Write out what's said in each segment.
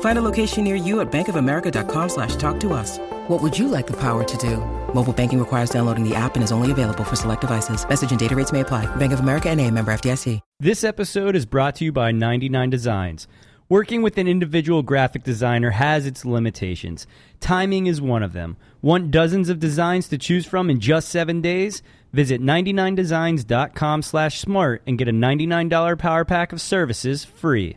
Find a location near you at bankofamerica.com slash talk to us. What would you like the power to do? Mobile banking requires downloading the app and is only available for select devices. Message and data rates may apply. Bank of America and a member FDIC. This episode is brought to you by 99 Designs. Working with an individual graphic designer has its limitations. Timing is one of them. Want dozens of designs to choose from in just seven days? Visit 99designs.com slash smart and get a $99 power pack of services free.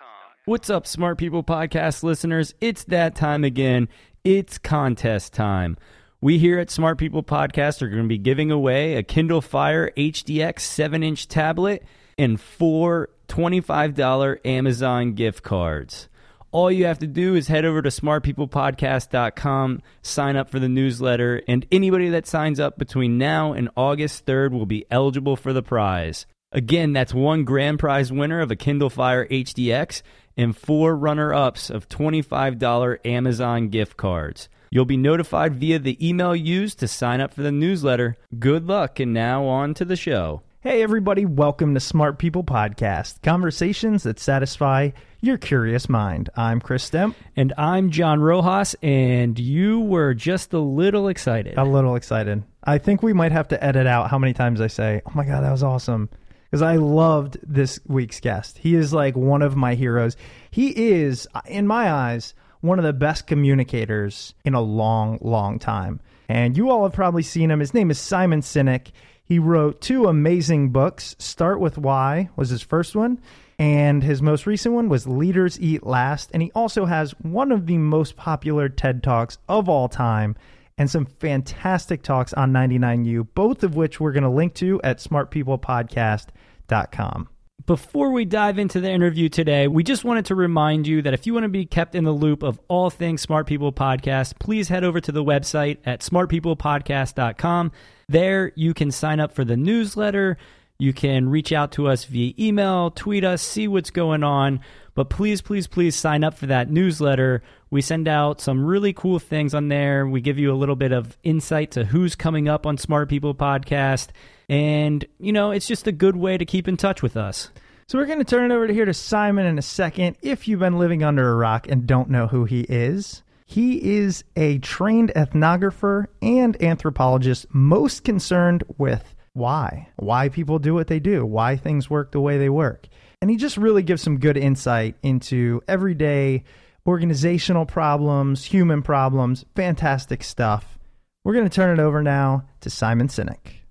What's up, Smart People Podcast listeners? It's that time again. It's contest time. We here at Smart People Podcast are going to be giving away a Kindle Fire HDX 7 inch tablet and four $25 Amazon gift cards. All you have to do is head over to smartpeoplepodcast.com, sign up for the newsletter, and anybody that signs up between now and August 3rd will be eligible for the prize. Again, that's one grand prize winner of a Kindle Fire HDX and four runner ups of $25 Amazon gift cards. You'll be notified via the email used to sign up for the newsletter. Good luck, and now on to the show. Hey, everybody, welcome to Smart People Podcast conversations that satisfy your curious mind. I'm Chris Stemp, And I'm John Rojas, and you were just a little excited. a little excited. I think we might have to edit out how many times I say, Oh my God, that was awesome. Because I loved this week's guest. He is like one of my heroes. He is, in my eyes, one of the best communicators in a long, long time. And you all have probably seen him. His name is Simon Sinek. He wrote two amazing books. Start with Why was his first one, and his most recent one was Leaders Eat Last. And he also has one of the most popular TED Talks of all time and some fantastic talks on 99U, both of which we're going to link to at smartpeoplepodcast.com. Before we dive into the interview today, we just wanted to remind you that if you want to be kept in the loop of all things Smart People Podcast, please head over to the website at smartpeoplepodcast.com. There you can sign up for the newsletter. You can reach out to us via email, tweet us, see what's going on. But please, please, please sign up for that newsletter. We send out some really cool things on there. We give you a little bit of insight to who's coming up on Smart People Podcast. And, you know, it's just a good way to keep in touch with us. So we're going to turn it over to here to Simon in a second. If you've been living under a rock and don't know who he is, he is a trained ethnographer and anthropologist most concerned with why, why people do what they do, why things work the way they work. And he just really gives some good insight into everyday organizational problems, human problems, fantastic stuff. We're going to turn it over now to Simon Sinek.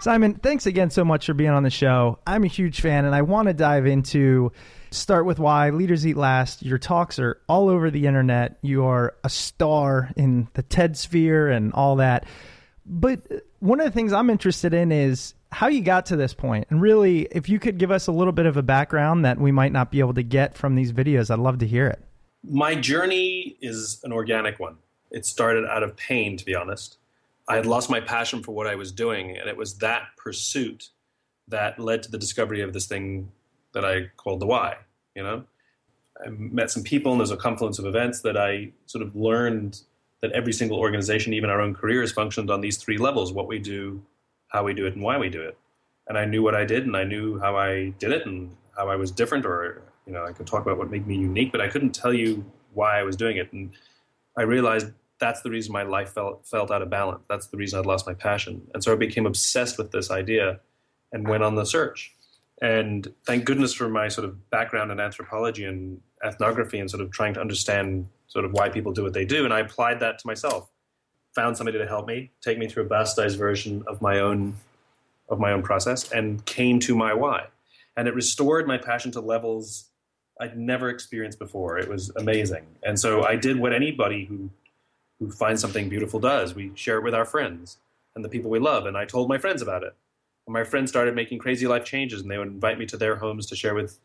Simon, thanks again so much for being on the show. I'm a huge fan, and I want to dive into start with why Leaders Eat Last. Your talks are all over the internet. You are a star in the TED sphere and all that. But uh, one of the things I'm interested in is how you got to this. And really, if you could give us a little bit of a background that we might not be able to get from these videos, I'd love to hear it. My journey is an organic one. It started out of pain, to be honest. I had lost my passion for what I was doing, and it was that pursuit that led to the discovery of this thing that I called the why. You know, I met some people, and there's a confluence of events that I sort of learned that every single organization, even our own careers, functioned on these three levels: what we do, how we do it, and why we do it. And I knew what I did, and I knew how I did it, and how I was different, or you know, I could talk about what made me unique, but I couldn't tell you why I was doing it. And I realized that's the reason my life felt felt out of balance. That's the reason I'd lost my passion. And so I became obsessed with this idea and went on the search. And thank goodness for my sort of background in anthropology and ethnography and sort of trying to understand sort of why people do what they do. And I applied that to myself. Found somebody to help me, take me through a bastardized version of my own of my own process and came to my why. And it restored my passion to levels I'd never experienced before. It was amazing. And so I did what anybody who who finds something beautiful does. We share it with our friends and the people we love. And I told my friends about it. And my friends started making crazy life changes, and they would invite me to their homes to share with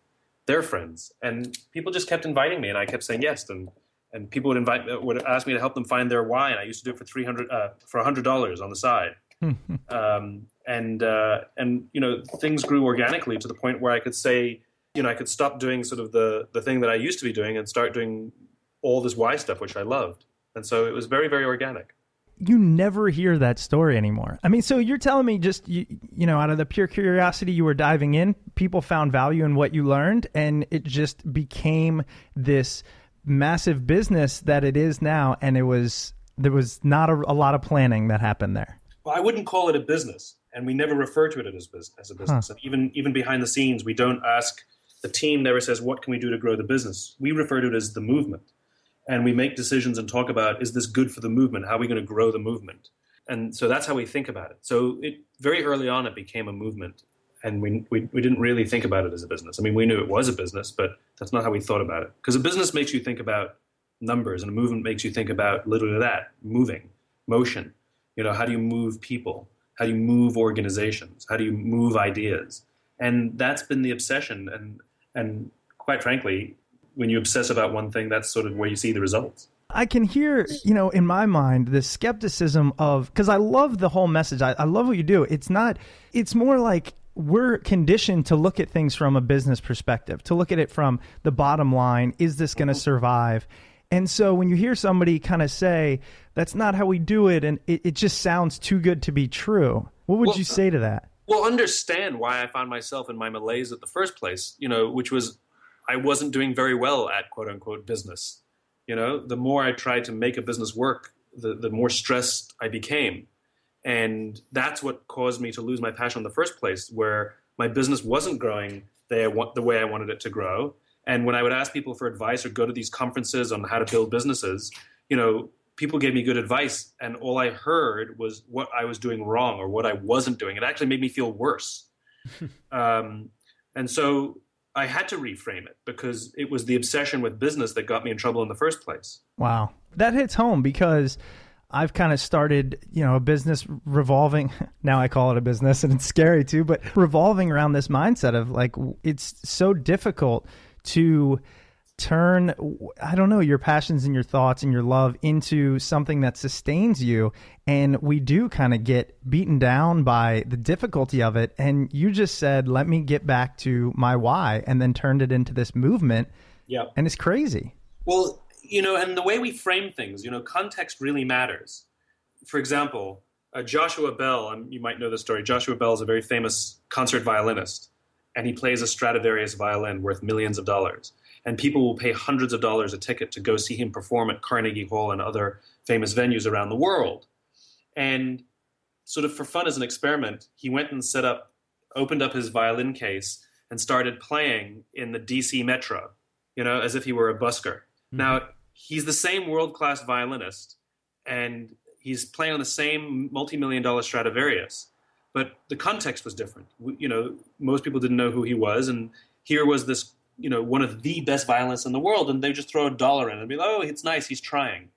their friends. And people just kept inviting me, and I kept saying yes. And and people would invite would ask me to help them find their why, and I used to do it for three hundred uh, for hundred dollars on the side. um, and uh, and you know things grew organically to the point where I could say, you know, I could stop doing sort of the the thing that I used to be doing and start doing all this why stuff, which I loved. And so it was very, very organic. You never hear that story anymore. I mean, so you're telling me just you, you know, out of the pure curiosity you were diving in, people found value in what you learned, and it just became this massive business that it is now. And it was there was not a, a lot of planning that happened there. Well, I wouldn't call it a business, and we never refer to it as, as a business. Huh. And even even behind the scenes, we don't ask the team never says what can we do to grow the business. We refer to it as the movement and we make decisions and talk about is this good for the movement? How are we going to grow the movement? And so that's how we think about it. So it very early on it became a movement, and we, we we didn't really think about it as a business. I mean, we knew it was a business, but that's not how we thought about it. Because a business makes you think about numbers, and a movement makes you think about literally that moving, motion. You know, how do you move people? How do you move organizations? How do you move ideas? And that's been the obsession. And and quite frankly, when you obsess about one thing, that's sort of where you see the results. I can hear, you know, in my mind, the skepticism of because I love the whole message. I, I love what you do. It's not. It's more like we're conditioned to look at things from a business perspective, to look at it from the bottom line. Is this going to mm-hmm. survive? And so when you hear somebody kind of say, that's not how we do it, and it, it just sounds too good to be true, what would well, you say to that? Well, understand why I found myself in my malaise at the first place, you know, which was I wasn't doing very well at quote unquote business. You know, the more I tried to make a business work, the, the more stressed I became. And that's what caused me to lose my passion in the first place, where my business wasn't growing the, the way I wanted it to grow. And when I would ask people for advice or go to these conferences on how to build businesses, you know, people gave me good advice. And all I heard was what I was doing wrong or what I wasn't doing. It actually made me feel worse. um, and so I had to reframe it because it was the obsession with business that got me in trouble in the first place. Wow. That hits home because I've kind of started, you know, a business revolving. Now I call it a business and it's scary too, but revolving around this mindset of like, it's so difficult to turn i don't know your passions and your thoughts and your love into something that sustains you. And we do kind of get beaten down by the difficulty of it. And you just said let me get back to my why and then turned it into this movement. Yeah. And it's crazy. Well you know and the way we frame things you know context really matters for example uh, joshua bell um, you might know the story joshua bell is a very famous concert violinist and he plays a stradivarius violin worth millions of dollars and people will pay hundreds of dollars a ticket to go see him perform at Carnegie Hall and other famous venues around the world. And sort of for fun as an experiment, he went and set up, opened up his violin case, and started playing in the DC Metro, you know, as if he were a busker. Mm-hmm. Now, he's the same world class violinist and he's playing on the same multi million dollar Stradivarius, but the context was different. You know, most people didn't know who he was, and here was this, you know, one of the best violinists in the world, and they just throw a dollar in and be like, oh, it's nice, he's trying.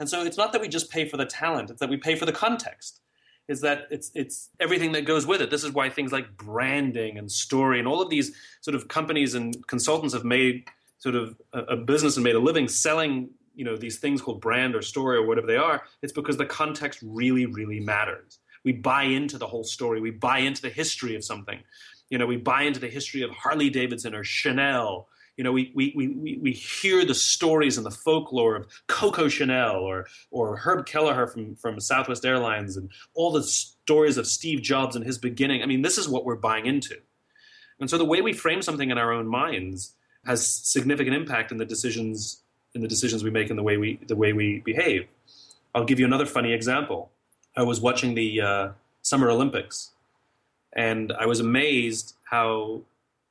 And so it's not that we just pay for the talent, it's that we pay for the context. Is that it's it's everything that goes with it. This is why things like branding and story and all of these sort of companies and consultants have made sort of a, a business and made a living selling you know these things called brand or story or whatever they are. It's because the context really really matters. We buy into the whole story. We buy into the history of something. You know, we buy into the history of Harley Davidson or Chanel you know, we, we, we, we hear the stories and the folklore of Coco Chanel or, or Herb Kelleher from, from Southwest Airlines and all the stories of Steve Jobs and his beginning. I mean, this is what we're buying into. And so the way we frame something in our own minds has significant impact in the decisions in the decisions we make and the way we the way we behave. I'll give you another funny example. I was watching the uh, Summer Olympics, and I was amazed how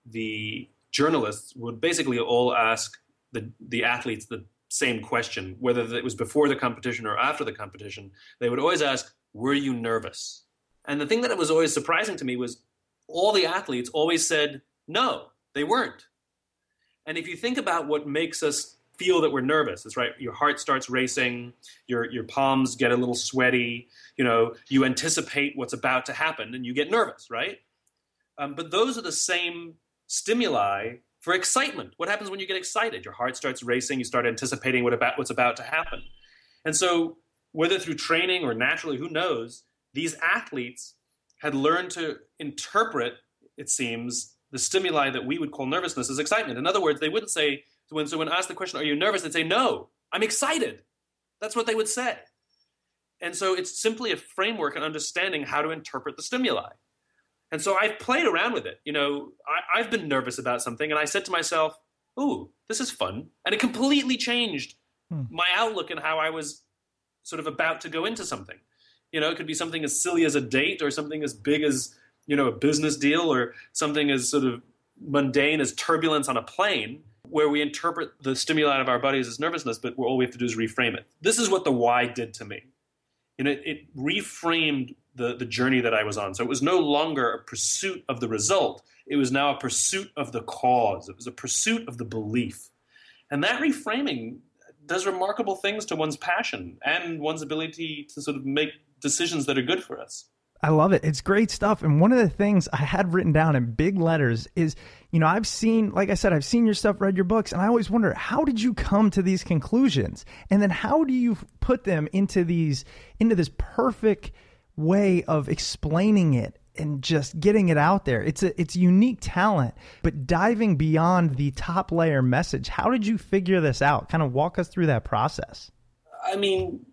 the journalists would basically all ask the, the athletes the same question, whether it was before the competition or after the competition. They would always ask, Were you nervous? And the thing that was always surprising to me was all the athletes always said, No, they weren't. And if you think about what makes us feel that we're nervous, it's right, your heart starts racing, your, your palms get a little sweaty, you know, you anticipate what's about to happen and you get nervous, right? Um, but those are the same stimuli for excitement. What happens when you get excited? Your heart starts racing, you start anticipating what about, what's about to happen. And so, whether through training or naturally, who knows, these athletes had learned to interpret, it seems, the stimuli that we would call nervousness as excitement. In other words, they wouldn't say, when someone asked the question, Are you nervous? they'd say, No, I'm excited. That's what they would say. And so it's simply a framework and understanding how to interpret the stimuli. And so I've played around with it. You know, I, have been nervous about something, and I said to myself, "Ooh, this is fun," and it completely changed hmm. my outlook and how I was sort of about to go into something. You know, it could be something as silly as a date, or something as big as you know a business deal, or something as sort of mundane as turbulence on a plane, where we interpret the stimuli of our bodies as nervousness, but all we have to do is reframe it. This is what the why did to me. Know, it, it reframed the, the journey that I was on. So it was no longer a pursuit of the result, it was now a pursuit of the cause, it was a pursuit of the belief. And that reframing does remarkable things to one's passion and one's ability to sort of make decisions that are good for us. I love it. It's great stuff. And one of the things I had written down in big letters is, you know, I've seen, like I said, I've seen your stuff, read your books, and I always wonder, how did you come to these conclusions? And then how do you put them into these, into this perfect way of explaining it and just getting it out there. It's a it's unique talent, but diving beyond the top layer message. How did you figure this out? Kind of walk us through that process. I mean,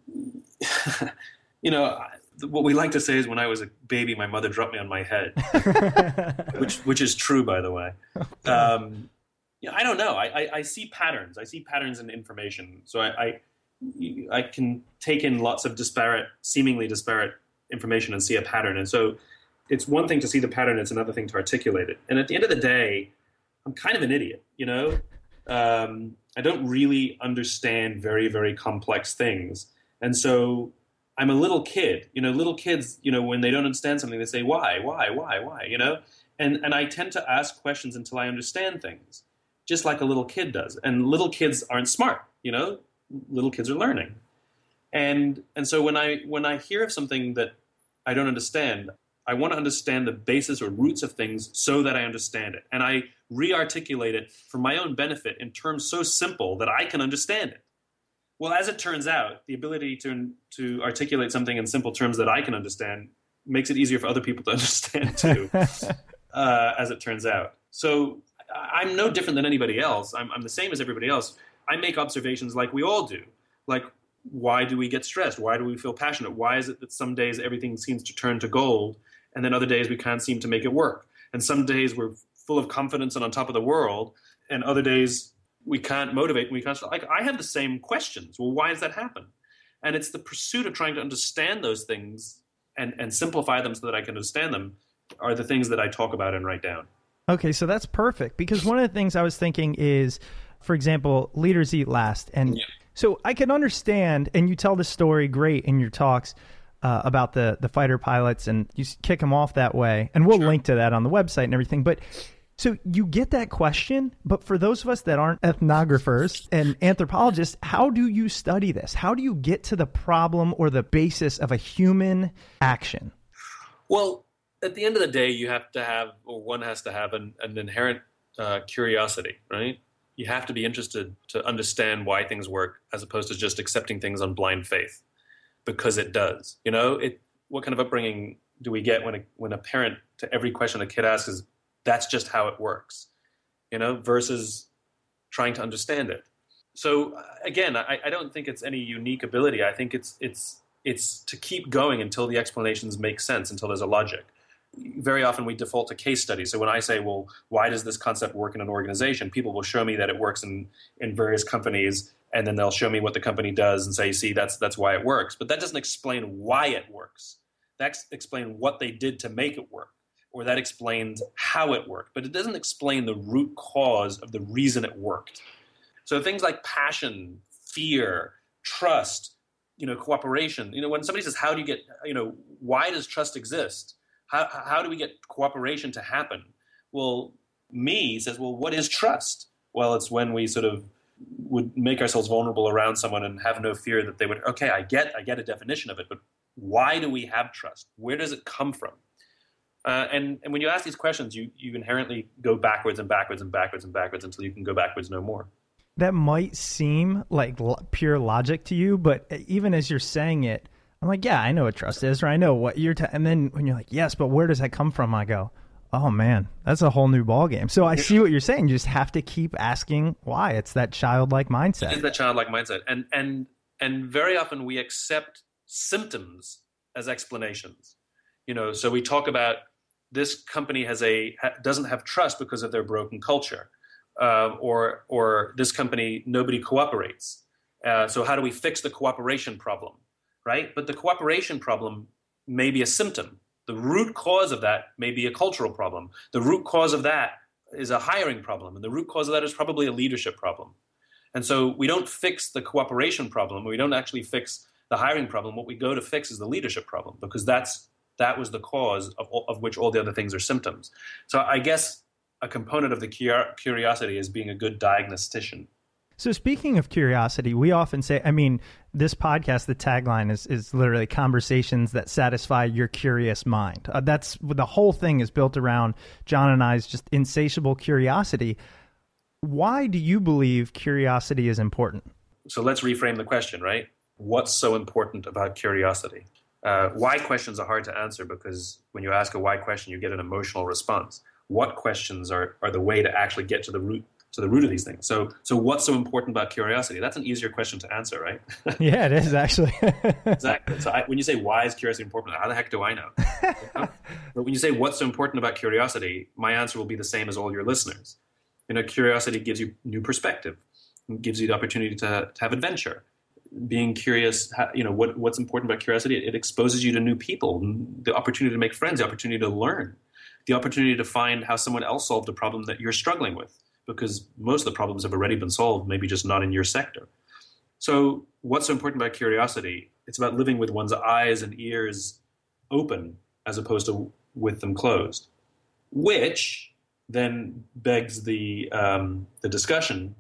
you know, what we like to say is when I was a baby, my mother dropped me on my head, which which is true, by the way. Um, yeah, I don't know. I, I, I, see patterns. I see patterns in information. So I, I, I can take in lots of disparate, seemingly disparate information and see a pattern. And so it's one thing to see the pattern; it's another thing to articulate it. And at the end of the day, I'm kind of an idiot. You know, um, I don't really understand very very complex things, and so I'm a little kid. You know, little kids, you know, when they don't understand something, they say, why, why, why, why, you know? And, and I tend to ask questions until I understand things, just like a little kid does. And little kids aren't smart, you know? Little kids are learning. And, and so when I, when I hear of something that I don't understand, I want to understand the basis or roots of things so that I understand it. And I re articulate it for my own benefit in terms so simple that I can understand it. Well, as it turns out, the ability to to articulate something in simple terms that I can understand makes it easier for other people to understand too. uh, as it turns out, so I'm no different than anybody else. I'm, I'm the same as everybody else. I make observations like we all do. Like, why do we get stressed? Why do we feel passionate? Why is it that some days everything seems to turn to gold, and then other days we can't seem to make it work? And some days we're full of confidence and on top of the world, and other days we can't motivate we can't like i have the same questions well why does that happen and it's the pursuit of trying to understand those things and and simplify them so that i can understand them are the things that i talk about and write down Okay, so that's perfect because one of the things I was thinking is, for example, leaders eat last, and Yeah. so I can understand, and you tell the story great in your talks uh, about the the fighter pilots, and you kick them off that way, and we'll link to that on the website and everything. But so you get that question, but for those of us that aren't ethnographers and anthropologists, how do you study this? How do you get to the problem or the basis of a human action? Well, at the end of the day, you have to have, or one has to have, an, an inherent uh, curiosity, right? You have to be interested to understand why things work, as opposed to just accepting things on blind faith, because it does. You know, it. What kind of upbringing do we get when a, when a parent to every question a kid asks is, "That's just how it works," you know, versus trying to understand it. So again, I, I don't think it's any unique ability. I think it's it's it's to keep going until the explanations make sense, until there's a logic. Very often we default to case studies. So when I say, well, why does this concept work in an organization? People will show me that it works in, in various companies, and then they'll show me what the company does and say, see, that's that's why it works. But that doesn't explain why it works. That ex- explain what they did to make it work, or that explains how it worked. But it doesn't explain the root cause of the reason it worked. So things like passion, fear, trust, you know, cooperation. You know, when somebody says, "How do you get?" You know, why does trust exist? How how do we get cooperation to happen? Well, me says, "Well, what is trust?" Well, it's when we sort of would make ourselves vulnerable around someone and have no fear that they would. Okay, I get, I get a definition of it, but why do we have trust? Where does it come from? Uh, and and when you ask these questions, you you inherently go backwards and backwards and backwards and backwards until you can go backwards no more. that might seem like lo- pure logic to you, but even as you're saying it, I'm like, yeah, I know what trust is, or I know what you're. Ta-. And then when you're like, yes, but where does that come from? I go, oh man, that's a whole new ball game. So I see what you're saying. You just have to keep asking why. It's that childlike mindset. It is that childlike mindset, and and and very often we accept symptoms as explanations. You know, so we talk about this company has a ha, doesn't have trust because of their broken culture, uh, or or this company nobody cooperates. Uh, so how do we fix the cooperation problem, right? But the cooperation problem may be a symptom. The root cause of that may be a cultural problem. The root cause of that is a hiring problem, and the root cause of that is probably a leadership problem. And so we don't fix the cooperation problem. We don't actually fix the hiring problem. What we go to fix is the leadership problem because that's that was the cause of, of which all the other things are symptoms. So I guess a component of the curiosity is being a good diagnostician. So speaking of curiosity, we often say, I mean, this podcast, the tagline is is literally conversations that satisfy your curious mind. Uh, that's the whole thing is built around John and I's just insatiable curiosity. Why do you believe curiosity is important? So let's reframe the question, right? What's so important about curiosity? Uh, why questions are hard to answer because when you ask a why question, you get an emotional response. What questions are, are the way to actually get to the root to the root of these things? So, so what's so important about curiosity? That's an easier question to answer, right? yeah, it is actually. exactly. So I, when you say why is curiosity important, how the heck do I know? You know? But when you say what's so important about curiosity, my answer will be the same as all your listeners. You know, curiosity gives you new perspective, gives you the opportunity to, to have adventure. Being curious, ha- you know, what, what's important about curiosity? It, it exposes you to new people, the opportunity to make friends, the opportunity to learn, the opportunity to find how someone else solved a problem that you're struggling with, because most of the problems have already been solved, maybe just not in your sector. So, what's so important about curiosity? It's about living with one's eyes and ears open as opposed to with them closed, which then begs the um, the discussion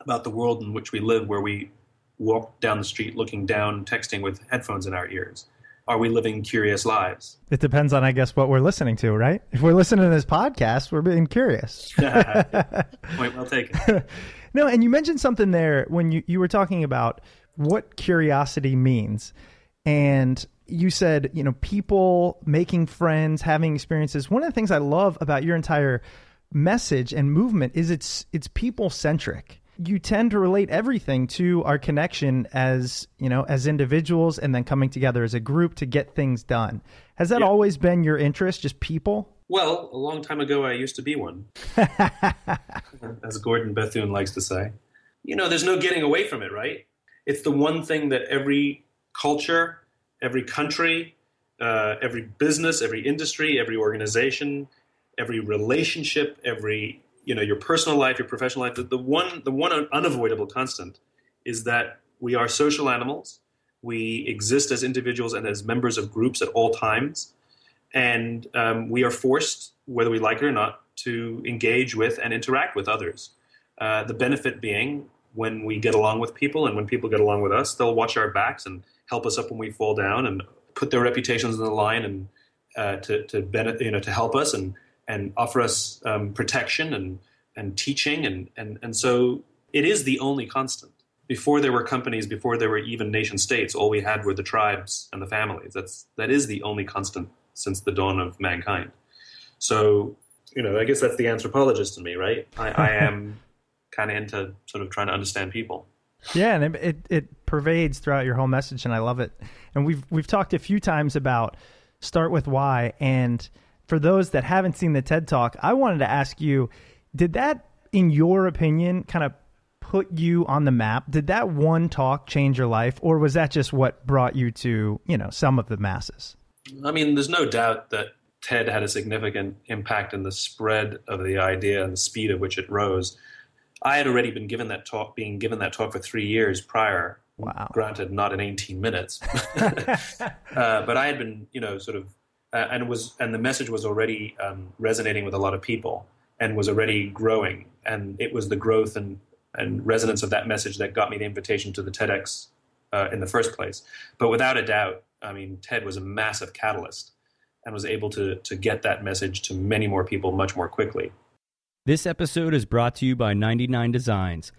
about the world in which we live, where we walk down the street looking down, texting with headphones in our ears. Are we living curious lives? it depends on, I guess, what we're listening to, right? If we're listening to this podcast, we're being curious. Point well taken. No, and you mentioned something there when you, you were talking about what curiosity means. And you said, you know, people making friends, having experiences. One of the things I love about your entire message and movement is it's it's people centric. You tend to relate everything to our connection as, you know, as individuals and then coming together as a group to get things done. Has that Yeah. always been your interest, just people? Well, a long time ago, I used to be one, as Gordon Bethune likes to say. You know, there's no getting away from it, right? It's the one thing that every culture, every country, uh, every business, every industry, every organization, every relationship, every you know your personal life, your professional life. The, the one the one unavoidable constant is that we are social animals. We exist as individuals and as members of groups at all times, and um, we are forced, whether we like it or not, to engage with and interact with others. Uh, the benefit being when we get along with people and when people get along with us, they'll watch our backs and help us up when we fall down and put their reputations on the line and uh, to to benefit, you know, to help us and and offer us um, protection and and teaching and and and so it is the only constant. Before there were companies, before there were even nation states, all we had were the tribes and the families. That's that is the only constant since the dawn of mankind. So you know, I guess that's the anthropologist in me, right? I, I am kind of into sort of trying to understand people. Yeah, and it, it, it pervades throughout your whole message, and I love it. And we've we've talked a few times about start with why. And for those that haven't seen the TED Talk, I wanted to ask you: Did that, in your opinion, kind of put you on the map? Did that one talk change your life, or was that just what brought you to you know some of the masses? I mean, there's no doubt that TED had a significant impact in the spread of the idea and the speed at which it rose. I had already been given that talk, being given that talk for three years prior. Wow. Granted, not in 18 minutes, uh, but I had been, you know, sort of, uh, and was, and the message was already um, resonating with a lot of people, and was already growing, and it was the growth and and resonance of that message that got me the invitation to the TEDx uh, in the first place. But without a doubt, I mean, TED was a massive catalyst, and was able to to get that message to many more people much more quickly. This episode is brought to you by 99 Designs.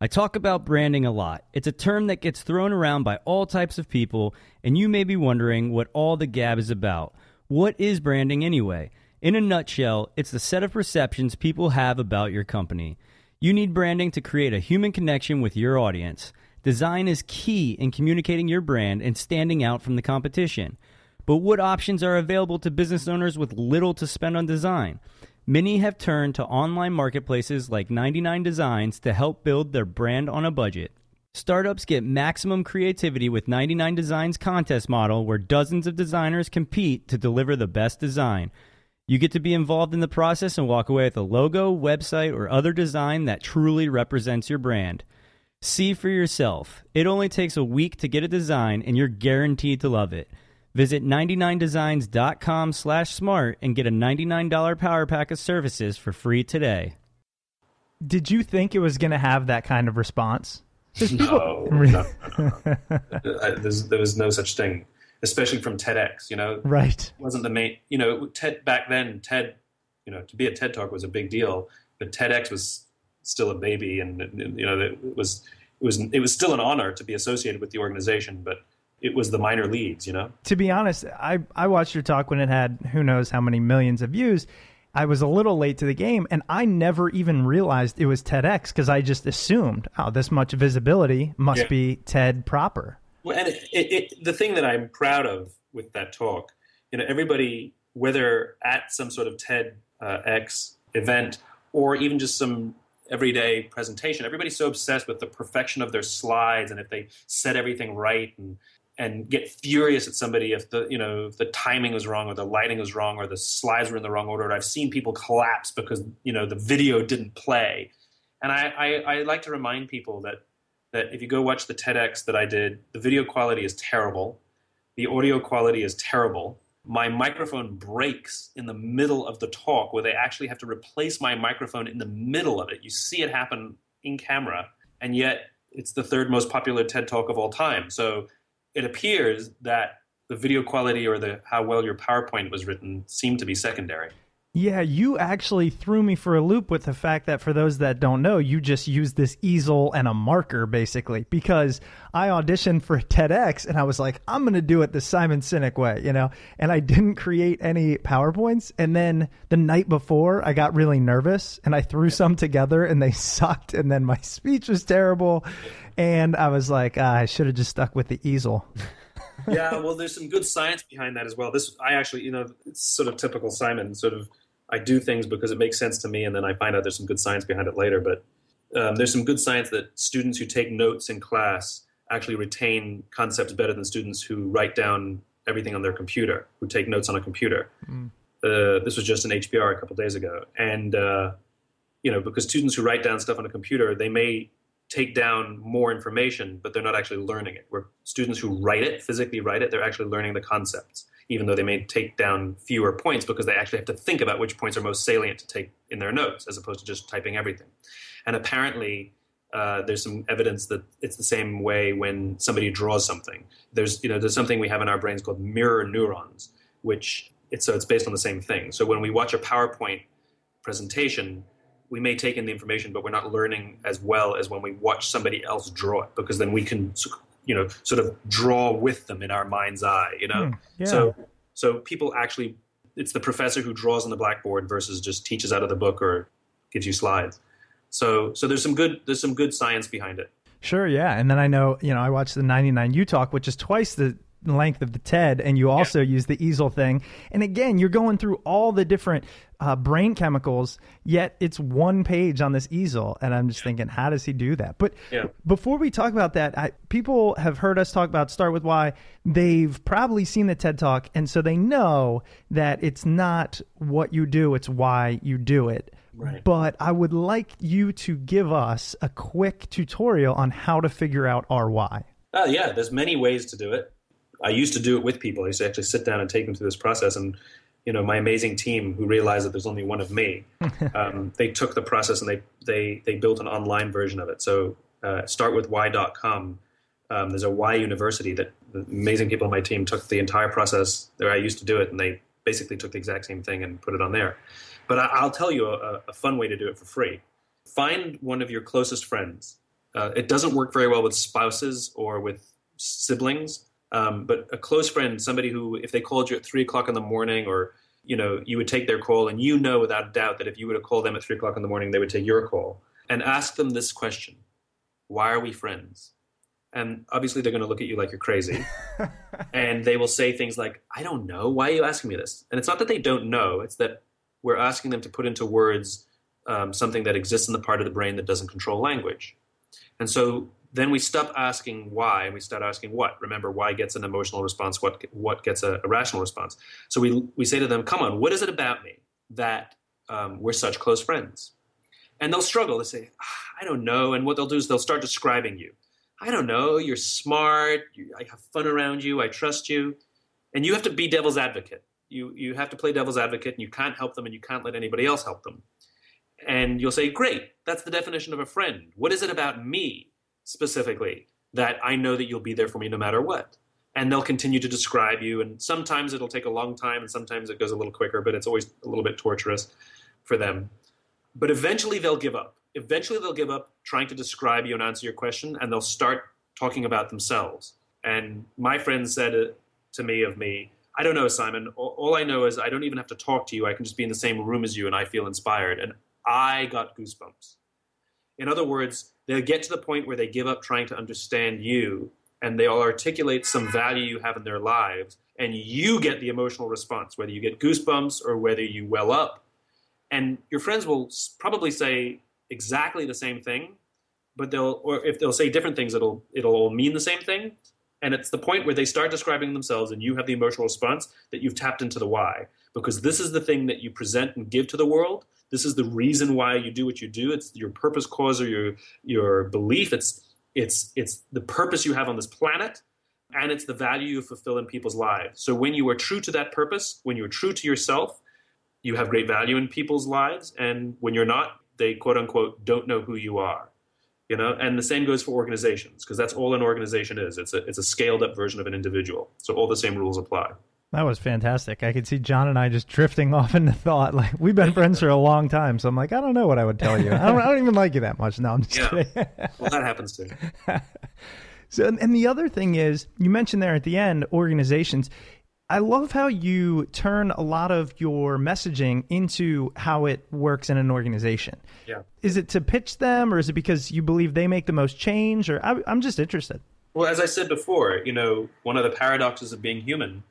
I talk about branding a lot. It's a term that gets thrown around by all types of people, and you may be wondering what all the gab is about. What is branding anyway? In a nutshell, it's the set of perceptions people have about your company. You need branding to create a human connection with your audience. Design is key in communicating your brand and standing out from the competition. But what options are available to business owners with little to spend on design? Many have turned to online marketplaces like 99 Designs to help build their brand on a budget. Startups get maximum creativity with 99 Designs contest model where dozens of designers compete to deliver the best design. You get to be involved in the process and walk away with a logo, website, or other design that truly represents your brand. See for yourself. It only takes a week to get a design and you're guaranteed to love it. Visit 99designs.com slash smart and get a $99 power pack of services for free today. Did you think it was going to have that kind of response? No, no, no, no. there was no such thing, especially from TEDx. You know, right? It wasn't the main. You know, TED back then. TED, you know, to be a TED talk was a big deal, but TEDx was still a baby, and you know, it was it was it was still an honor to be associated with the organization, but it was the minor leagues, you know? To be honest, I, I watched your talk when it had who knows how many millions of views. I was a little late to the game and I never even realized it was TEDx because I just assumed, oh, this much visibility must yeah. be TED proper. Well, and it, it, it, the thing that I'm proud of with that talk, you know, everybody, whether at some sort of TEDx uh, event or even just some everyday presentation, everybody's so obsessed with the perfection of their slides and if they said everything right and and get furious at somebody if the you know the timing was wrong or the lighting was wrong or the slides were in the wrong order. I've seen people collapse because you know the video didn't play, and I, I, I like to remind people that that if you go watch the TEDx that I did, the video quality is terrible, the audio quality is terrible. My microphone breaks in the middle of the talk, where they actually have to replace my microphone in the middle of it. You see it happen in camera, and yet it's the third most popular TED talk of all time. So it appears that the video quality or the how well your PowerPoint was written seemed to be secondary. Yeah, you actually threw me for a loop with the fact that for those that don't know, you just use this easel and a marker basically because I auditioned for TEDx and I was like, I'm going to do it the Simon Sinek way, you know, and I didn't create any PowerPoints. And then the night before, I got really nervous and I threw some together and they sucked. And then my speech was terrible. And I was like, ah, I should have just stuck with the easel. yeah, well, there's some good science behind that as well. This, I actually, you know, it's sort of typical Simon, sort of I do things because it makes sense to me, and then I find out there's some good science behind it later. But um, there's some good science that students who take notes in class actually retain concepts better than students who write down everything on their computer, who take notes on a computer. Mm. Uh, this was just an HBR a couple days ago, and uh, you know because students who write down stuff on a computer, they may take down more information, but they're not actually learning it. Where students who write it, physically write it, they're actually learning the concepts, even though they may take down fewer points because they actually have to think about which points are most salient to take in their notes, as opposed to just typing everything. And apparently, uh, there's some evidence that it's the same way when somebody draws something. There's you know there's something we have in our brains called mirror neurons, which it's so it's based on the same thing. So when we watch a PowerPoint presentation, we may take in the information, but we're not learning as well as when we watch somebody else draw it, because then we can you know sort of draw with them in our mind's eye. You know, Hmm, yeah. so so people actually it's the professor who draws on the blackboard versus just teaches out of the book or gives you slides. So so there's some good there's some good science behind it. Sure, yeah. And then I know, you know, I watched the 99 U Talk, which is twice the length of the TED, and you also use the easel thing. And again, you're going through all the different uh, brain chemicals, yet it's one page on this easel. And I'm just thinking, how does he do that? But Yeah. before we talk about that, I, people have heard us talk about Start With Why. They've probably seen the TED Talk, and so they know that it's not what you do, it's why you do it. Right. But I would like you to give us a quick tutorial on how to figure out our why. Oh yeah, there's many ways to do it. I used to do it with people. I used to actually sit down and take them through this process. And you know, my amazing team who realized that there's only one of me, um, they took the process and they they they built an online version of it. So uh, startwithwhy.com. Um, there's a Y University that the amazing people on my team took the entire process there. I used to do it, and they basically took the exact same thing and put it on there. But I, I'll tell you a, a fun way to do it for free. Find one of your closest friends. Uh, it doesn't work very well with spouses or with siblings, um, but a close friend, somebody who, if they called you at three o'clock in the morning, or you know, you would take their call, and you know without a doubt that if you were to call them at three o'clock in the morning, they would take your call, and ask them this question: Why are we friends? And obviously, they're going to look at you like you're crazy, and they will say things like, "I don't know. Why are you asking me this?" And it's not that they don't know; it's that we're asking them to put into words um, something that exists in the part of the brain that doesn't control language. And so then we stop asking why and we start asking what. Remember, why gets an emotional response, what what gets a, a rational response. So we we say to them, "Come on, what is it about me that um, we're such close friends?" And they'll struggle. They say, "Ah, "I don't know." And what they'll do is they'll start describing you. I don't know. You're smart. You, I have fun around you. I trust you. And you have to be devil's advocate. You you have to play devil's advocate, and you can't help them, and you can't let anybody else help them and you'll say, Great, that's the definition of a friend. What is it about me specifically that I know that you'll be there for me no matter what? And they'll continue to describe you. And sometimes it'll take a long time, and sometimes it goes a little quicker, but it's always a little bit torturous for them. But eventually they'll give up. Eventually they'll give up trying to describe you and answer your question, and they'll start talking about themselves. And my friend said to me of me, I don't know, Simon. All I know is I don't even have to talk to you. I can just be in the same room as you, and I feel inspired. And I got goosebumps. In other words, they'll get to the point where they give up trying to understand you and they'll articulate some value you have in their lives, and you get the emotional response, whether you get goosebumps or whether you well up. And your friends will probably say exactly the same thing, but they'll, or if they'll say different things, it'll, it'll all mean the same thing. And it's the point where they start describing themselves and you have the emotional response that you've tapped into the why. Because this is the thing that you present and give to the world. This is the reason why you do what you do. It's your purpose, cause, or your your belief. It's it's it's the purpose you have on this planet, and it's the value you fulfill in people's lives. So when you are true to that purpose, when you're true to yourself, you have great value in people's lives. And when you're not, they quote unquote don't know who you are you know and the same goes for organizations because that's all an organization is it's a, it's a scaled up version of an individual so all the same rules apply That was fantastic. I could see John and I just drifting off into thought. Like we've been friends for a long time, so I'm like, I don't know what I would tell you. I don't, I don't even like you that much. No, I'm just Yeah. kidding. well that happens too So, and- and the other thing is, you mentioned there at the end organizations. I love how you turn a lot of your messaging into how it works in an organization. yeah Is it to pitch them, or is it because you believe they make the most change? Or I, I'm just interested. well as i said before you know one of the paradoxes of being human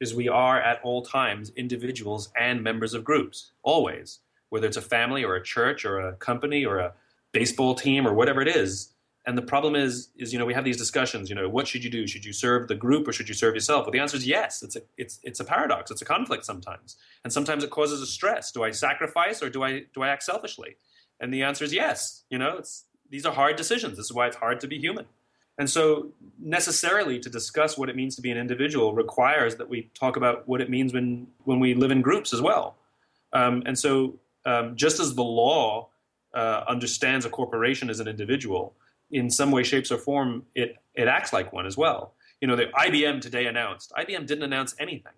is we are at all times individuals and members of groups always whether it's a family or a church or a company or a baseball team or whatever it is And the problem is, is you know, we have these discussions. You know, what should you do? Should you serve the group or should you serve yourself? Well, the answer is yes. It's a it's it's a paradox. It's a conflict sometimes, and sometimes it causes a stress. Do I sacrifice or do I do I act selfishly? And the answer is yes. You know, it's these are hard decisions. This is why it's hard to be human. And so, necessarily, to discuss what it means to be an individual requires that we talk about what it means when when we live in groups as well. Um, and so, um, just as the law uh, understands a corporation as an individual in some way, shapes, or form, it it acts like one as well. You know, the IBM today announced. IBM didn't announce anything.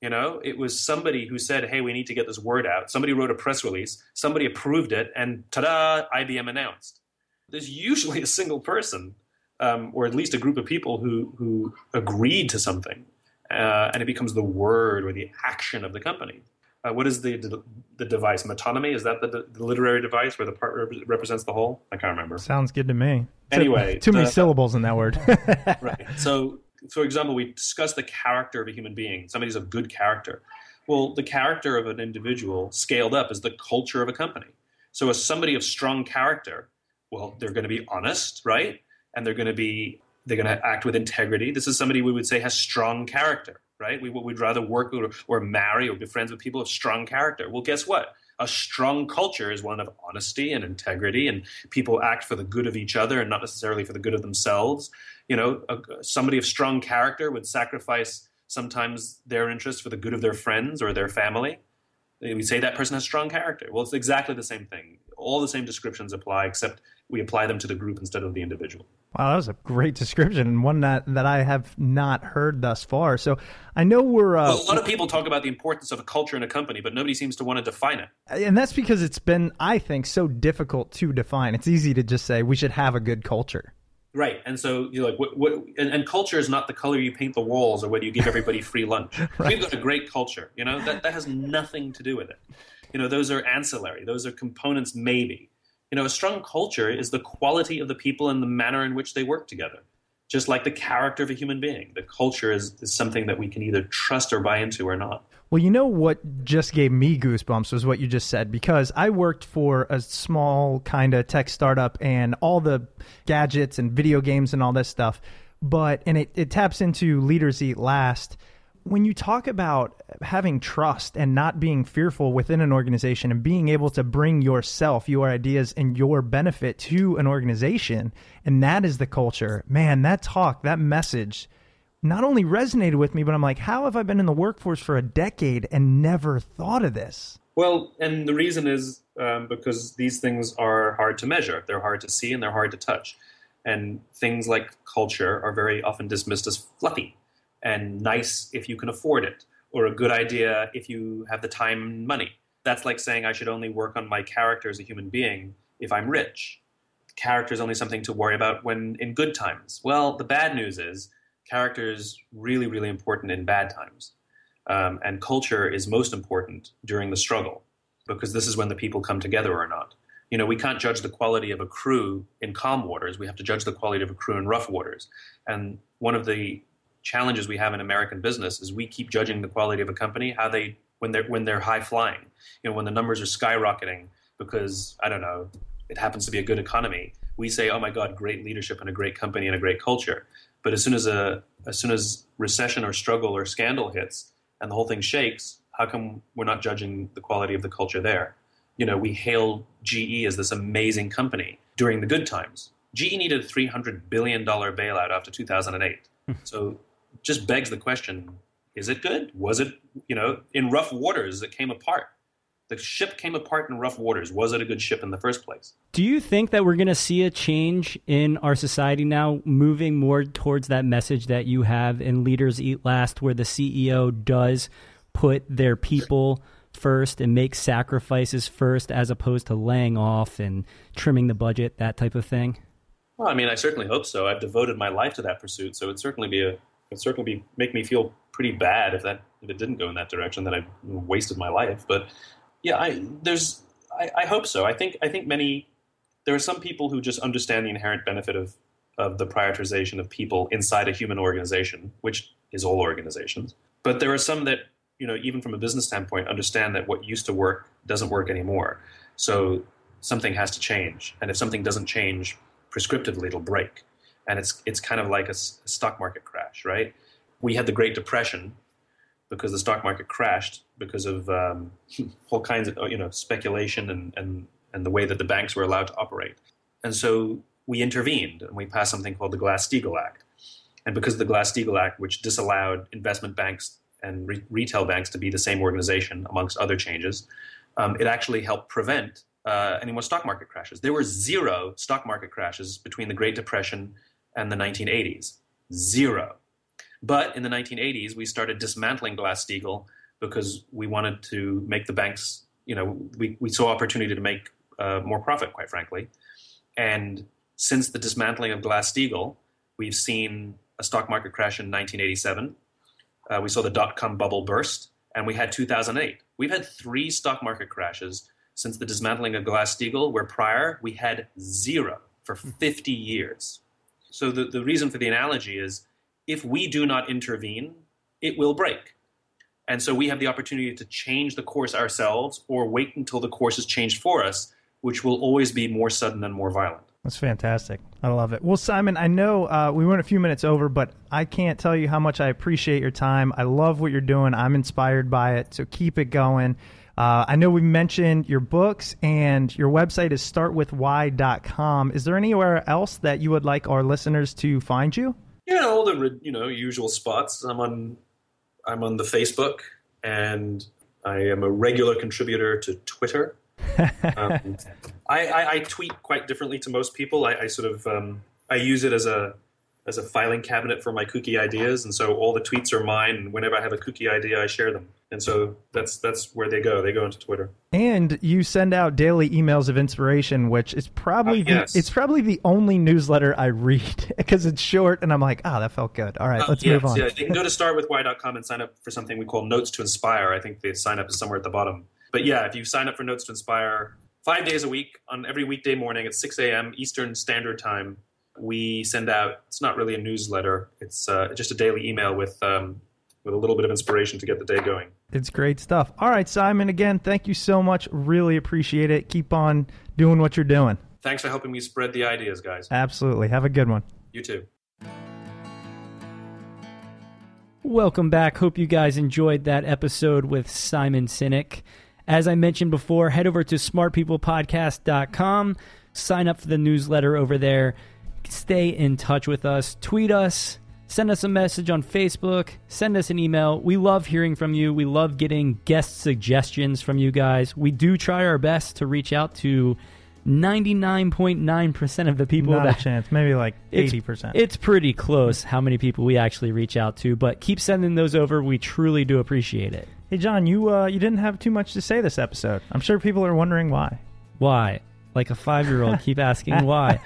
You know, it was somebody who said, "Hey, we need to get this word out." Somebody wrote a press release. Somebody approved it, and ta-da! IBM announced. There's usually a single person, um, or at least a group of people who who agreed to something, uh, and it becomes the word or the action of the company. Uh, what is the, the, the device? Metonymy is that the, the, literary device where the part rep- represents the whole? I can't remember. Sounds good to me. Anyway, too, too many the- syllables in that word. right. So, for example, we discuss the character of a human being. Somebody's of good character. Well, the character of an individual scaled up is the culture of a company. So, as somebody of strong character, well, they're going to be honest, right? And they're going to be they're going to act with integrity. This is somebody we would say has strong character, right? We would rather work or, or marry or be friends with people of strong character. Well, guess what? A strong culture is one of honesty and integrity, and people act for the good of each other and not necessarily for the good of themselves. You know, a, somebody of strong character would sacrifice sometimes their interests for the good of their friends or their family. We say that person has strong character. Well, it's exactly the same thing. All the same descriptions apply, except we apply them to the group instead of the individual. Wow, that was a great description and one that, that I have not heard thus far. So I know we're. Uh, Well, a lot of people talk about the importance of a culture in a company, but nobody seems to want to define it. and that's because it's been, I think, so difficult to define. It's easy to just say we should have a good culture. Right, and so you're like, what? what and, and culture is not the color you paint the walls or whether you give everybody free lunch. We've got a great culture, you know that that has nothing to do with it. You know, those are ancillary; those are components, maybe. You know, a strong culture is the quality of the people and the manner in which they work together. Just like the character of a human being, the culture is, is something that we can either trust or buy into or not. Well, you know what just gave me goosebumps was what you just said because I worked for a small kind of tech startup and all the gadgets and video games and all this stuff. But, and it, it taps into Leaders Eat Last. When you talk about having trust and not being fearful within an organization and being able to bring yourself, your ideas, and your benefit to an organization, and that is the culture, man, that talk, that message not only resonated with me, but I'm like, how have I been in the workforce for a decade and never thought of this? Well, and the reason is um, because these things are hard to measure. They're hard to see and they're hard to touch. And things like culture are very often dismissed as fluffy and nice if you can afford it, or a good idea if you have the time and money. That's like saying I should only work on my character as a human being if I'm rich. Character is only something to worry about when in good times. Well, the bad news is character is really, really important in bad times. Um, and culture is most important during the struggle because this is when the people come together or not. You know, we can't judge the quality of a crew in calm waters. We have to judge the quality of a crew in rough waters. And one of the challenges we have in American business is we keep judging the quality of a company how they when they're when they're high flying. You know, when the numbers are skyrocketing because I don't know, it happens to be a good economy. We say, "Oh my God, great leadership and a great company and a great culture." But as soon as a as soon as recession or struggle or scandal hits and the whole thing shakes, how come we're not judging the quality of the culture there? You know, we hail GE as this amazing company during the good times. GE needed a $300 billion bailout after 2008. Hmm. so just begs the question, is it good? Was it, you know, in rough waters, it came apart. The ship came apart in rough waters. Was it a good ship in the first place? Do you think that we're going to see a change in our society now, moving more towards that message that you have in Leaders Eat Last, where the CEO does put their people first and make sacrifices first, as opposed to laying off and trimming the budget, that type of thing? Well, I mean, I certainly hope so. I've devoted my life to that pursuit, so it'd certainly be a it'd certainly be make me feel pretty bad if that if it didn't go in that direction. That I wasted my life, but yeah, I there's I, I hope so. I think I think many there are some people who just understand the inherent benefit of of the prioritization of people inside a human organization, which is all organizations. But there are some that you know, even from a business standpoint, understand that what used to work doesn't work anymore. So something has to change, and if something doesn't change prescriptively it'll break, and it's it's kind of like a, stock market crash, right? We had the Great Depression because the stock market crashed because of um, all kinds of you know speculation and, and and the way that the banks were allowed to operate, and so we intervened and we passed something called the Glass-Steagall Act, and because of the Glass-Steagall Act, which disallowed investment banks and re- retail banks to be the same organization, amongst other changes, um, it actually helped prevent uh, any more stock market crashes. There were zero stock market crashes between the Great Depression and the 1980s. Zero. But in the 1980s, we started dismantling Glass-Steagall because we wanted to make the banks, you know, we, we saw opportunity to make uh, more profit, quite frankly. And since the dismantling of Glass-Steagall, we've seen a stock market crash in 1987. Uh, we saw the dot com bubble burst, and we had 2008. We've had three stock market crashes since the dismantling of Glass-Steagall, where prior we had zero for 50 years. So the, the reason for the analogy is if we do not intervene, it will break. And so we have the opportunity to change the course ourselves or wait until the course is changed for us, which will always be more sudden and more violent. That's fantastic. I love it. Well, Simon, I know uh, we went a few minutes over, but I can't tell you how much I appreciate your time. I love what you're doing. I'm inspired by it. So keep it going. Uh, I know we mentioned your books and your website is startwithwhy.com. Is there anywhere else that you would like our listeners to find you? Yeah, all the you know usual spots. I'm on I'm on the Facebook, and I am a regular contributor to Twitter. um, I, I, I, tweet quite differently to most people. I, I sort of um, I use it as a as a filing cabinet for my kooky ideas, and so all the tweets are mine. And whenever I have a kooky idea, I share them. And so that's that's where they go. They go into Twitter. And you send out daily emails of inspiration, which is probably Uh, yes. the, it's probably the only newsletter I read because it's short, and I'm like, ah, that felt good. All right, Uh, let's yes, move on. Yeah, you can go to startwithwhy.com and sign up for something we call Notes to Inspire. I think the sign up is somewhere at the bottom. But yeah, if you sign up for Notes to Inspire five days a week on every weekday morning at 6 a.m. Eastern Standard Time, we send out, it's not really a newsletter, it's uh, just a daily email with, um, with a little bit of inspiration to get the day going. It's great stuff. All right, Simon, again, thank you so much. Really appreciate it. Keep on doing what you're doing. Thanks for helping me spread the ideas, guys. Absolutely. Have a good one. You too. Welcome back. Hope you guys enjoyed that episode with Simon Sinek. As I mentioned before, head over to smartpeoplepodcast.com, sign up for the newsletter over there, stay in touch with us, tweet us, send us a message on Facebook, send us an email. We love hearing from you. We love getting guest suggestions from you guys. We do try our best to reach out to 99.9% of the people Not that a chance. Maybe like 80%. It's pretty close how many people we actually reach out to, but keep sending those over. We truly do appreciate it. hey, John, you uh, you didn't have too much to say this episode. I'm sure people are wondering why. Why? Like a five year old, keep asking why.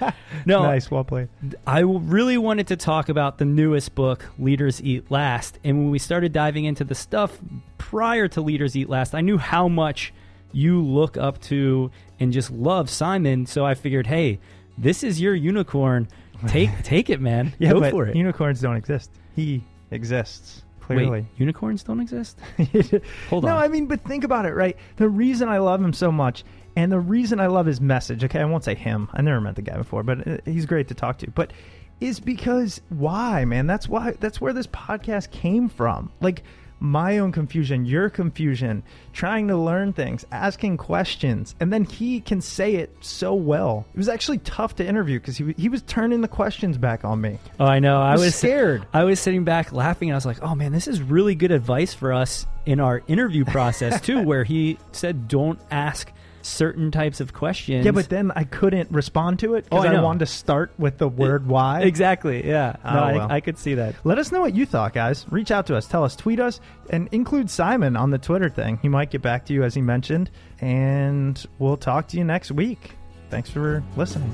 No, Nice. Well played. I really wanted to talk about the newest book, Leaders Eat Last. And when we started diving into the stuff prior to Leaders Eat Last, I knew how much you look up to and just love Simon. So I figured, hey, this is your unicorn. Take take it, man. Yeah, Go for it. unicorns don't exist. He exists. Clearly. Wait, unicorns don't exist? Hold no, on. I mean, but think about it, right? The reason I love him so much, and the reason I love his message, okay, I won't say him. I never met the guy before, but uh, he's great to talk to. But is because why, man? That's why. That's where this podcast came from. Like my own confusion, your confusion, trying to learn things, asking questions, and then he can say it so well. It was actually tough to interview because he he was turning the questions back on me. Oh, I know. I was was scared. I was sitting back laughing, and I was like, "Oh man, this is really good advice for us in our interview process too." where he said, "Don't ask certain types of questions." Yeah, but then I couldn't respond to it Oh, because I I, wanted to start with the word why. exactly. Yeah. Oh, no, well. I, I could see that. Let us know what you thought, guys. Reach out to us. Tell us, tweet us, and include Simon on the Twitter thing. He might get back to you as he mentioned. And we'll talk to you next week. Thanks for listening.